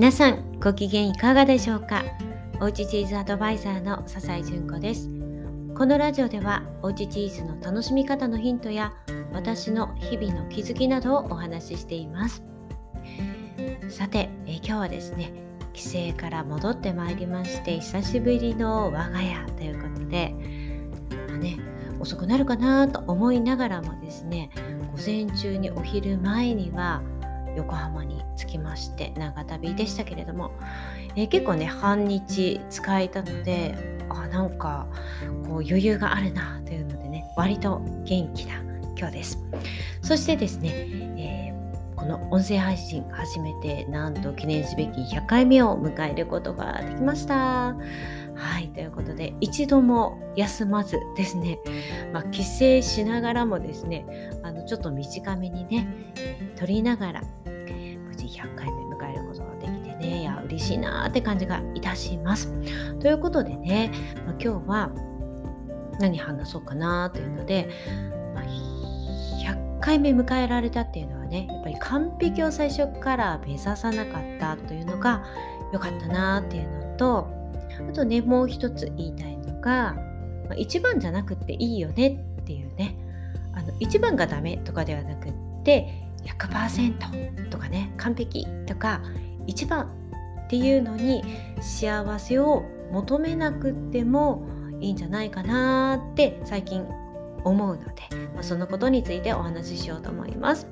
皆さんご機嫌いかがでしょうか？おうちチーズアドバイザーの笹井純子です。このラジオではおうちチーズの楽しみ方のヒントや私の日々の気づきなどをお話ししています。さてえ今日はですね帰省から戻ってまいりまして久しぶりの我が家ということで、まあね、遅くなるかなと思いながらもですね午前中にお昼前には横浜に着きまして長旅でしたけれども、えー、結構ね半日使えたのであなんかこう余裕があるなというのでね割と元気な今日です。そしてですね、えー、この音声配信初めてなんと記念すべき100回目を迎えることができました。はいということで一度も休まずですね、まあ、帰省しながらもですねあのちょっと短めにね撮りながら100回目迎えることができてねいや嬉しいなって感じがいたします。ということでね、まあ、今日は何話そうかなというので、まあ、100回目迎えられたっていうのはねやっぱり完璧を最初から目指さなかったというのが良かったなっていうのとあとねもう一つ言いたいのが、まあ、一番じゃなくていいよねっていうねあの一番がダメとかではなくって100%とかね完璧とか一番っていうのに幸せを求めなくてもいいんじゃないかなって最近思うので、まあ、そのことについてお話ししようと思います。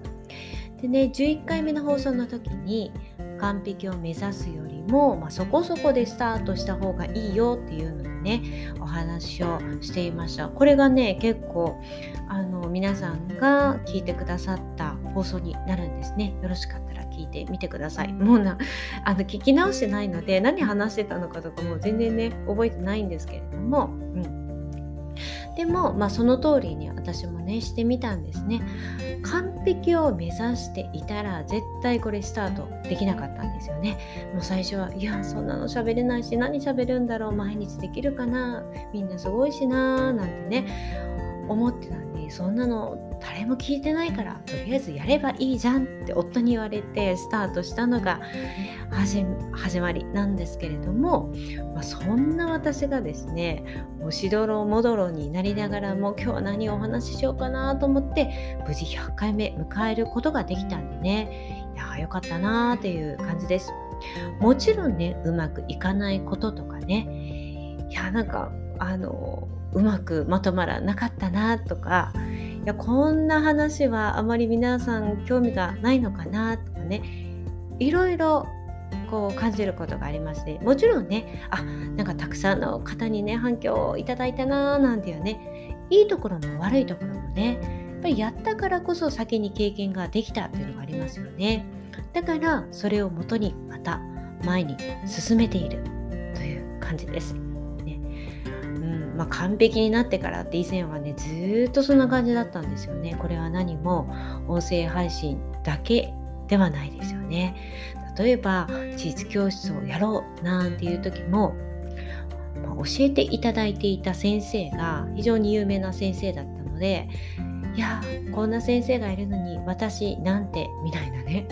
でね11回目の放送の時に完璧を目指すよりも、まあ、そこそこでスタートした方がいいよっていうのでねお話をしていましたこれがね結構あの皆さんが聞いてくださった放送になるんですね。よろしかったら聞いてみてください。もうなあの聞き直してないので何話してたのかとかも全然ね覚えてないんですけれども、うん。でも、まあ、その通りに私もねしてみたんですね。完璧を目指していたら絶対これスタートできなかったんですよね。もう最初はいやそんなの喋れないし何喋るんだろう毎日できるかなみんなすごいしなーなんてね思ってたんでそんなの誰も聞いてないからとりあえずやればいいじゃんって夫に言われてスタートしたのが始まりなんですけれども、まあ、そんな私がですねもうしどろもどろになりながらも今日は何をお話ししようかなと思って無事100回目迎えることができたんでねいやよかったなーっていう感じです。もちろんねうまくいかないこととかねいやなんかあのうまくまとまらなかったなとかやこんな話はあまり皆さん興味がないのかなとかね。いろいろこう感じることがありまして。もちろんねあなんかたくさんの方にね反響をいただいたなーなんていうね。いいところも悪いところもねやっぱりやったからこそ先に経験ができたっていうのがありますよね。だからそれをもとにまた前に進めているという感じです。まあ、完璧になってからって以前はねずっとそんな感じだったんですよね。これは何も音声配信だけではないですよね。例えば地図教室をやろうなんていう時も、教えていただいていた先生が非常に有名な先生だったのでいやこんな先生がいるのに私なんてみたいなね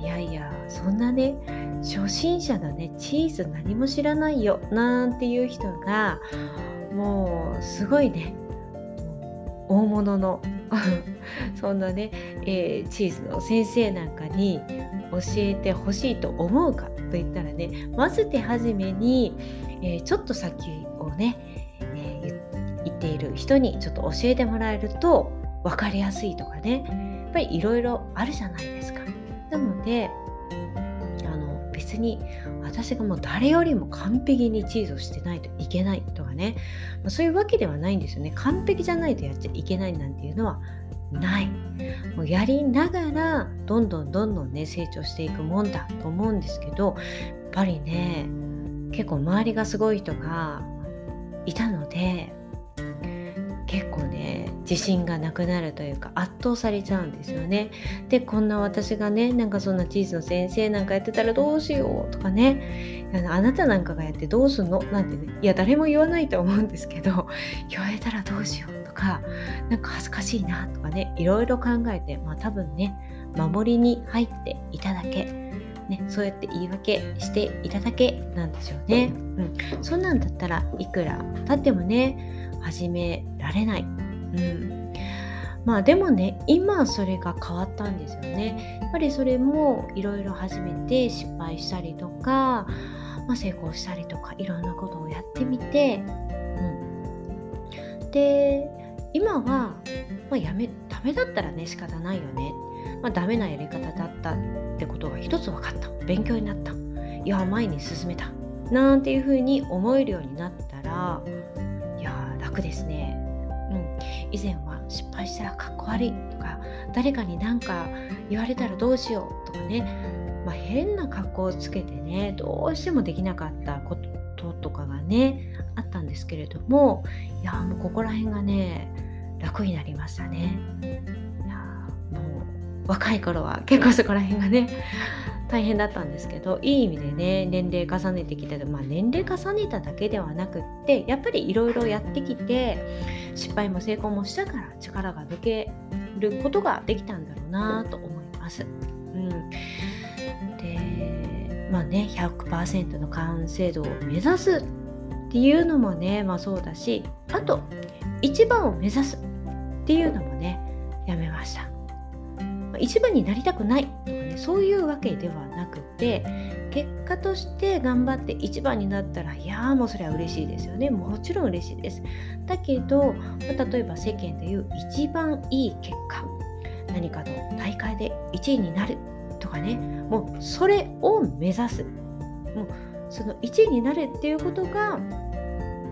いやいやそんなね初心者のねチーズ何も知らないよなんていう人がもうすごいね大物の そんなね、えー、チーズの先生なんかに教えてほしいと思うかと言ったらねまず手始めに、えー、ちょっと先をね、えー、言っている人にちょっと教えてもらえると分かりやすいとかねやっぱりいろいろあるじゃないですか。なので別に私がもう誰よりも完璧にチーズをしてないといけないとかね、まあ、そういうわけではないんですよね。完璧じゃないとやっちゃいけないなんていうのはない。もうやりながらどんどんどんどんね成長していくもんだと思うんですけどやっぱりね結構周りがすごい人がいたので結構ね自信がなくなるというか圧倒されちゃうんですよね。でこんな私がねなんかそんなチーズの先生なんかやってたらどうしようとかねあなたなんかがやってどうすんの？なんてねいや誰も言わないと思うんですけど 言われたらどうしようとかなんか恥ずかしいなとかねいろいろ考えてまあ多分ね守りに入っていただけね、そうやって言い訳していただけなんですよね。うん、そんなんだったらいくら経ってもね始められない。うん。まあでもね今それが変わったんですよね。やっぱりそれもいろいろ始めて失敗したりとか、まあ、成功したりとかいろんなことをやってみて、うん、で今は、まあ、やめダメだったらね仕方ないよね、まあ、ダメなやり方だったってことが一つ分かった。勉強になった。いや前に進めた。なんていうふうに思えるようになったらいや楽ですね。うん。以前は失敗したらかっこ悪いとか誰かに何か言われたらどうしようとかね、まあ、変な格好をつけてねどうしてもできなかったこととかがねあったんですけれどもいやもうここら辺がね楽になりましたね。いやもう若い頃は結構そこら辺がね大変だったんですけどいい意味でね年齢重ねてきて、まあ、年齢重ねただけではなくってやっぱりいろいろやってきて失敗も成功もしたから力が抜けることができたんだろうなと思います。うん、でまあね100%の完成度を目指すっていうのもね、まあ、そうだしあと一番を目指すっていうのもねやめました。一番になりたくないとかねそういうわけではなくて結果として頑張って一番になったらいやーもうそれは嬉しいですよね。もちろん嬉しいです。だけど例えば世間でいう一番いい結果何かの大会で1位になるとかねもうそれを目指す。もうその1位になるっていうことが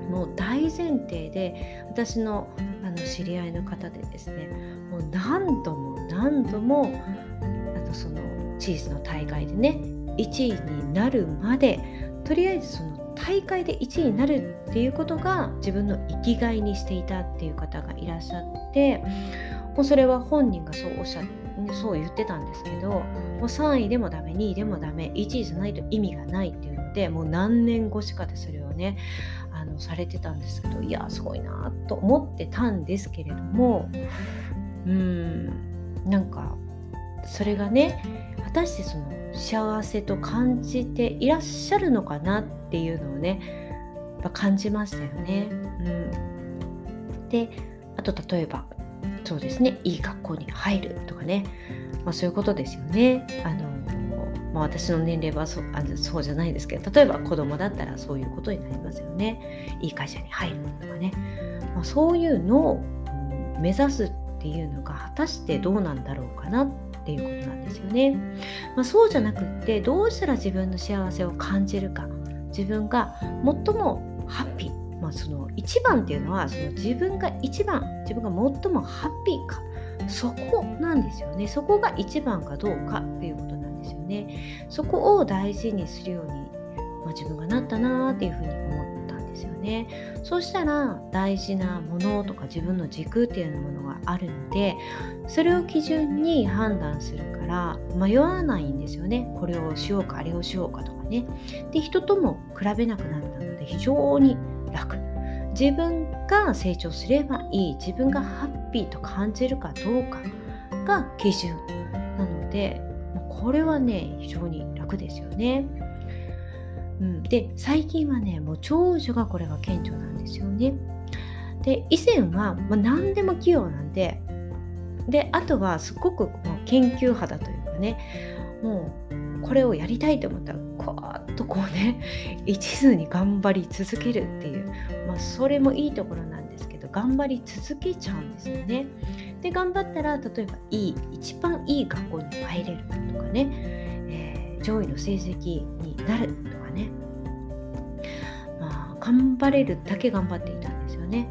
もう大前提で私のあの知り合いの方でですねもう何度も何度もあとそのチーズの大会でね1位になるまでとりあえずその大会で1位になるっていうことが自分の生きがいにしていたっていう方がいらっしゃってもうそれは本人がそうおっしゃそう言ってたんですけどもう3位でもダメ2位でもダメ1位じゃないと意味がないっていうのでもう何年越しかでそれをねあのされてたんですけどいやすごいなと思ってたんですけれどもうん。なんかそれがね果たしてその幸せと感じていらっしゃるのかなっていうのをねやっぱ感じましたよね。うん、であと例えばそうですねいい学校に入るとかね、まあ、そういうことですよね。あのまあ、私の年齢はそあそうじゃないですけど例えば子供だったらそういうことになりますよねいい会社に入るとかね、まあ、そういうのを目指すっていうのが果たしてどうなんだろうかなっていうことなんですよね、まあ、そうじゃなくってどうしたら自分の幸せを感じるか。自分が最もハッピー、まあ、その一番っていうのはその自分が一番自分が最もハッピーか。そこなんですよね。そこが一番かどうかっていうことなんですよね。そこを大事にするように、まあ、自分がなったなーっていうふうに思ったんですよね。そうしたら大事なものとか自分の軸っていうものがあるのでそれを基準に判断するから迷わないんですよね。これをしようかあれをしようかとかね。で人とも比べなくなったので非常に楽。自分が成長すればいい。自分がハッピーと感じるかどうかが基準なのでこれはね非常に楽ですよね。うん、で最近はねもう長女がこれが顕著なんですよね。で以前は、まあ、何でも器用なんでであとはすごくもう研究派だというかねもうこれをやりたいと思ったらこうっとこうね 一途に頑張り続けるっていう、まあ、それもいいところなんですけど頑張り続けちゃうんですよね。で頑張ったら例えばいい一番いい学校に入れるとかね、えー、上位の成績になるとかねまあ頑張れるだけ頑張っていたんですよね。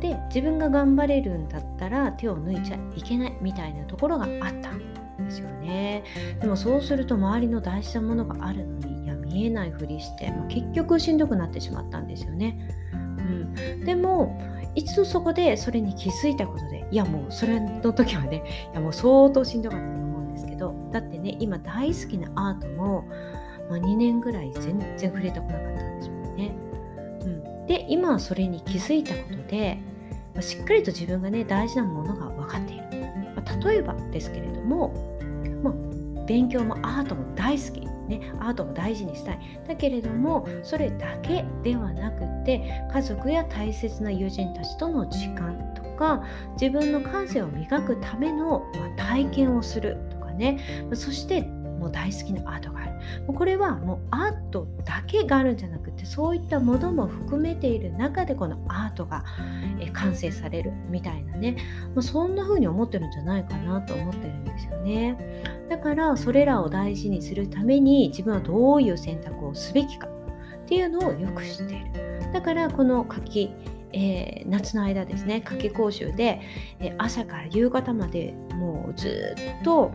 で自分が頑張れるんだったら手を抜いちゃいけないみたいなところがあったんですよね。でもそうすると周りの大事なものがあるのにいや見えないふりして、ま、結局しんどくなってしまったんですよね。うん、でも一度そこでそれに気づいたことでいやもうそれの時はねいやもう相当しんどかったと思うんですけどだってね今大好きなアートも、まあ、2年ぐらい全然触れてこなかったんですよね。うん、で今はそれに気づいたことで、しっかりと自分がね大事なものが分かっている。まあ、例えばですけれども、まあ、勉強もアートも大好き。ね、アートも大事にしたい。だけれどもそれだけではなくて家族や大切な友人たちとの時間とか自分の感性を磨くための、ま体験をするとかね。そしてもう大好きなアートがある。これはもうアートだけがあるんじゃなそういったものも含めている中でこのアートが完成されるみたいなね、まあ、そんな風に思ってるんじゃないかなと思ってるんですよね。だからそれらを大事にするために自分はどういう選択をすべきかっていうのをよく知っている。だからこの書きえー、夏の間ですね夏季講習で、えー、朝から夕方までもうずっと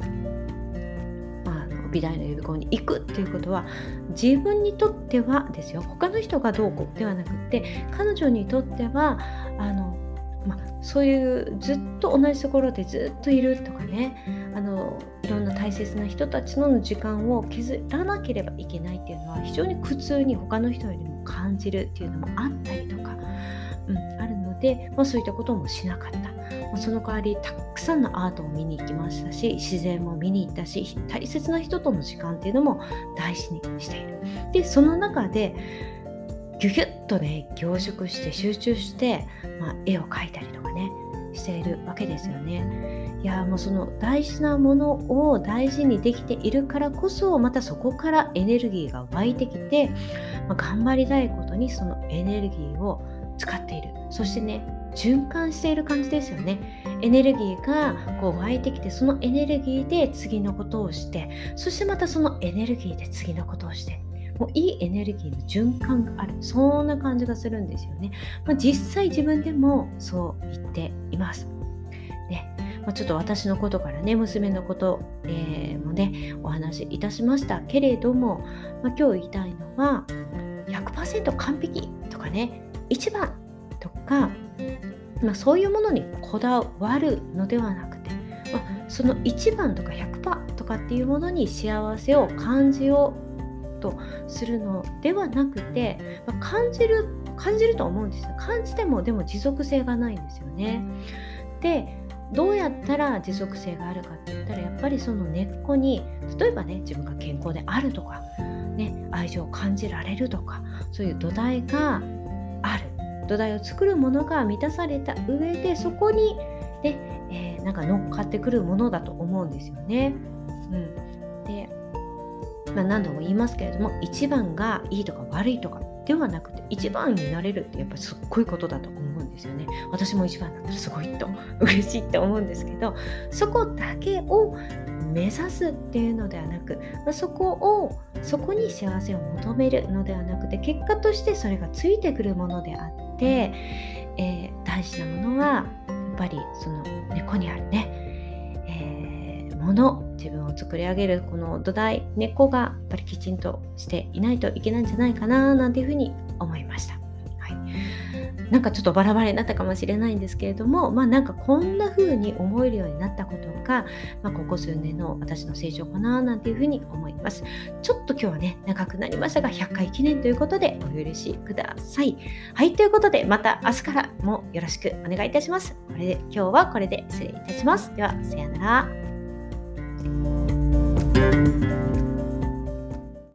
美大の予備校に行くっていうことは自分にとってはですよ他の人がどうこうではなくって彼女にとってはあの、まそういうずっと同じところでずっといるとかねあのいろんな大切な人たちの時間を削らなければいけないっていうのは非常に苦痛に他の人よりも感じるっていうのもあったりとか、うん、あるので、まあ、そういったこともしなかった。その代わりたくさんのアートを見に行きましたし自然も見に行ったし大切な人との時間っていうのも大事にしているでその中でギュギュッとね凝縮して集中して、まあ、絵を描いたりとかねしているわけですよね。いやもうその大事なものを大事にできているからこそまたそこからエネルギーが湧いてきて、まあ、頑張りたいことにそのエネルギーを使っているそしてね循環している感じですよね。エネルギーがこう湧いてきてそのエネルギーで次のことをしてそしてまたそのエネルギーで次のことをしてもういいエネルギーの循環があるそんな感じがするんですよね。まあ、実際自分でもそう言っています。ねまあ、ちょっと私のことからね娘のこと、えー、もねお話しいたしましたけれども、まあ、今日言いたいのは100%完璧とかね一番とかまあ、そういうものにこだわるのではなくて、まあ、その1番とか100%とかっていうものに幸せを感じようとするのではなくて、まあ、感じる感じると思うんですよ感じてもでも持続性がないんですよね。でどうやったら持続性があるかって言ったらやっぱりその根っこに例えばね自分が健康であるとか、ね、愛情を感じられるとかそういう土台がある土台を作るものが満たされた上でそこにね、えー、なんか乗っかってくるものだと思うんですよね。うん、で、まあ、何度も言いますけれども一番がいいとか悪いとかではなくて一番になれるってやっぱりすっごいことだと思うんですよね。私も一番だったらすごいと 嬉しいって思うんですけどそこだけを目指すっていうのではなく、まあ、そこをそこに幸せを求めるのではなくて結果としてそれがついてくるものであって、えー、大事なものはやっぱりその根っこにあるね、えー、もの自分を作り上げるこの土台根っこがやっぱりきちんとしていないといけないんじゃないかななんていうふうに思いました。はいなんかちょっとバラバラになったかもしれないんですけれども、まあなんかこんな風に思えるようになったことが、まあ、ここ数年の私の成長かななんていうふうに思います。ちょっと今日はね、長くなりましたが、100回記念ということでお許しください。はい、ということで、また明日からもよろしくお願いいたします。これで今日はこれで失礼いたします。では、さようなら。